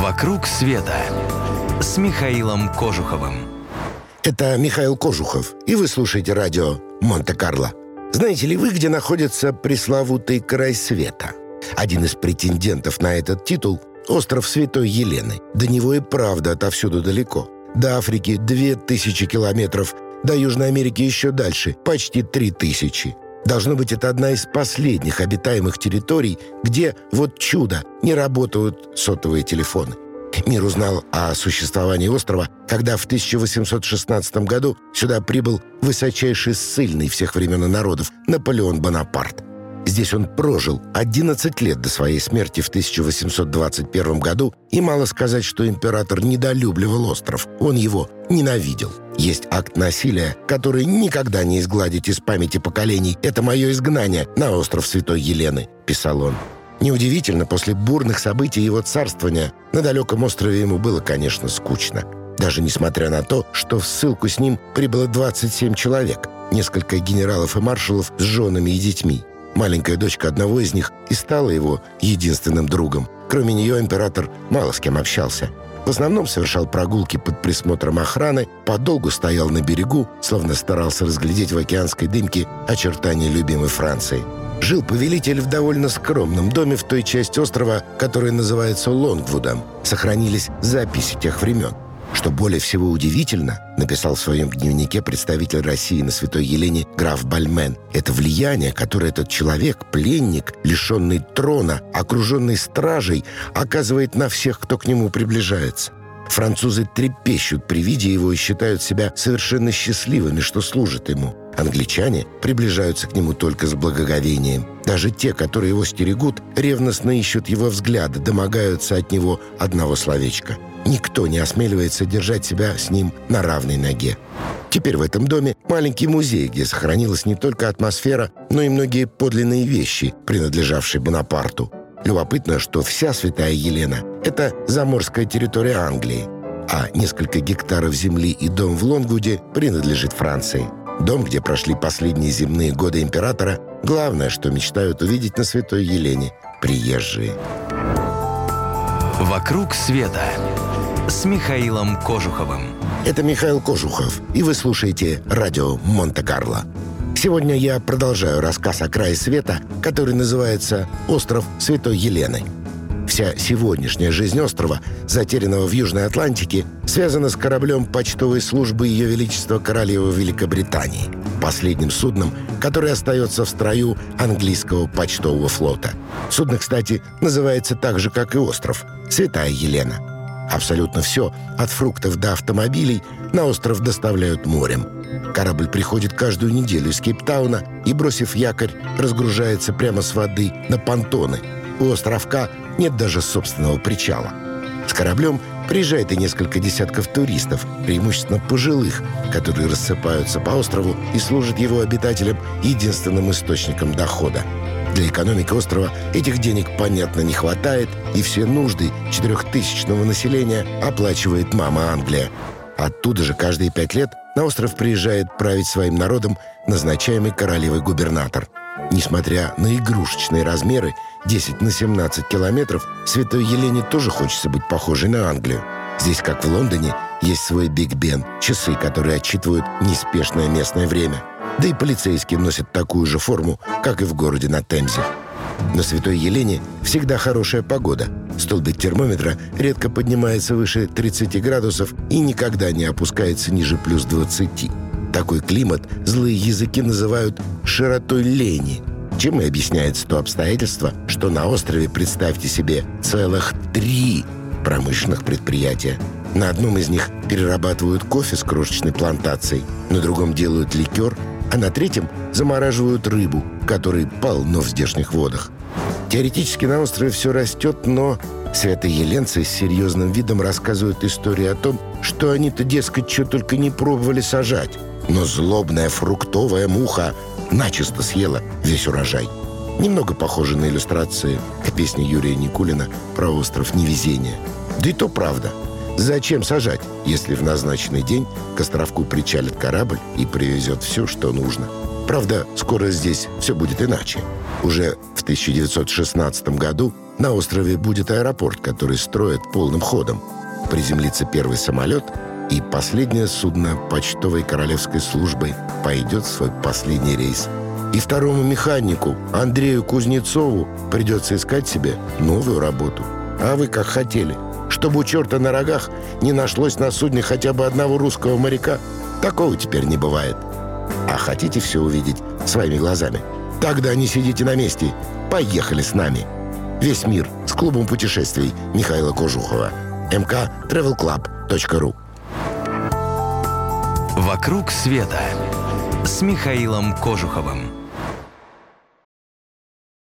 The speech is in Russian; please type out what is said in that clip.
«Вокруг света» с Михаилом Кожуховым. Это Михаил Кожухов, и вы слушаете радио «Монте-Карло». Знаете ли вы, где находится пресловутый край света? Один из претендентов на этот титул — остров Святой Елены. До него и правда отовсюду далеко. До Африки две тысячи километров, до Южной Америки еще дальше, почти три тысячи. Должно быть, это одна из последних обитаемых территорий, где, вот чудо, не работают сотовые телефоны. Мир узнал о существовании острова, когда в 1816 году сюда прибыл высочайший ссыльный всех времен и народов Наполеон Бонапарт. Здесь он прожил 11 лет до своей смерти в 1821 году, и мало сказать, что император недолюбливал остров, он его ненавидел. Есть акт насилия, который никогда не изгладить из памяти поколений. «Это мое изгнание на остров Святой Елены», — писал он. Неудивительно, после бурных событий его царствования на далеком острове ему было, конечно, скучно. Даже несмотря на то, что в ссылку с ним прибыло 27 человек, несколько генералов и маршалов с женами и детьми. Маленькая дочка одного из них и стала его единственным другом. Кроме нее император мало с кем общался. В основном совершал прогулки под присмотром охраны, подолгу стоял на берегу, словно старался разглядеть в океанской дымке очертания любимой Франции. Жил повелитель в довольно скромном доме в той части острова, которая называется Лонгвудом. Сохранились записи тех времен. Что более всего удивительно, написал в своем дневнике представитель России на Святой Елене граф Бальмен, это влияние, которое этот человек, пленник, лишенный трона, окруженный стражей, оказывает на всех, кто к нему приближается. Французы трепещут при виде его и считают себя совершенно счастливыми, что служат ему. Англичане приближаются к нему только с благоговением. Даже те, которые его стерегут, ревностно ищут его взгляда, домогаются от него одного словечка. Никто не осмеливается держать себя с ним на равной ноге. Теперь в этом доме маленький музей, где сохранилась не только атмосфера, но и многие подлинные вещи, принадлежавшие Бонапарту. Любопытно, что вся Святая Елена — это заморская территория Англии, а несколько гектаров земли и дом в Лонгвуде принадлежит Франции. Дом, где прошли последние земные годы императора, главное, что мечтают увидеть на Святой Елене — приезжие. «Вокруг света» с Михаилом Кожуховым. Это Михаил Кожухов, и вы слушаете радио Монте-Карло. Сегодня я продолжаю рассказ о крае света, который называется «Остров Святой Елены». Вся сегодняшняя жизнь острова, затерянного в Южной Атлантике, связана с кораблем почтовой службы Ее Величества Королевы Великобритании, последним судном, который остается в строю английского почтового флота. Судно, кстати, называется так же, как и остров – Святая Елена. Абсолютно все, от фруктов до автомобилей, на остров доставляют морем – Корабль приходит каждую неделю из Кейптауна и, бросив якорь, разгружается прямо с воды на понтоны. У островка нет даже собственного причала. С кораблем приезжает и несколько десятков туристов, преимущественно пожилых, которые рассыпаются по острову и служат его обитателям единственным источником дохода. Для экономики острова этих денег, понятно, не хватает, и все нужды четырехтысячного населения оплачивает мама Англия. Оттуда же каждые пять лет на остров приезжает править своим народом назначаемый королевой губернатор. Несмотря на игрушечные размеры 10 на 17 километров, Святой Елене тоже хочется быть похожей на Англию. Здесь, как в Лондоне, есть свой Биг Бен, часы, которые отчитывают неспешное местное время. Да и полицейские носят такую же форму, как и в городе на Темзе. На Святой Елене всегда хорошая погода. Столбик термометра редко поднимается выше 30 градусов и никогда не опускается ниже плюс 20. Такой климат злые языки называют «широтой лени», чем и объясняется то обстоятельство, что на острове, представьте себе, целых три промышленных предприятия. На одном из них перерабатывают кофе с крошечной плантацией, на другом делают ликер, а на третьем замораживают рыбу, которой полно в здешних водах. Теоретически на острове все растет, но святоеленцы с серьезным видом рассказывают историю о том, что они-то, дескать, что только не пробовали сажать. Но злобная фруктовая муха начисто съела весь урожай. Немного похоже на иллюстрации к песне Юрия Никулина про остров невезения. Да и то правда. Зачем сажать, если в назначенный день к островку причалит корабль и привезет все, что нужно? Правда, скоро здесь все будет иначе. Уже в 1916 году На острове будет аэропорт, который строят полным ходом. Приземлится первый самолет, и последнее судно почтовой королевской службы пойдет в свой последний рейс. И второму механику, Андрею Кузнецову, придется искать себе новую работу. А вы как хотели? Чтобы у черта на рогах не нашлось на судне хотя бы одного русского моряка? Такого теперь не бывает. А хотите все увидеть своими глазами? Тогда не сидите на месте. Поехали с нами. Весь мир с клубом путешествий Михаила Кожухова. mktravelclub.ru «Вокруг света» с Михаилом Кожуховым.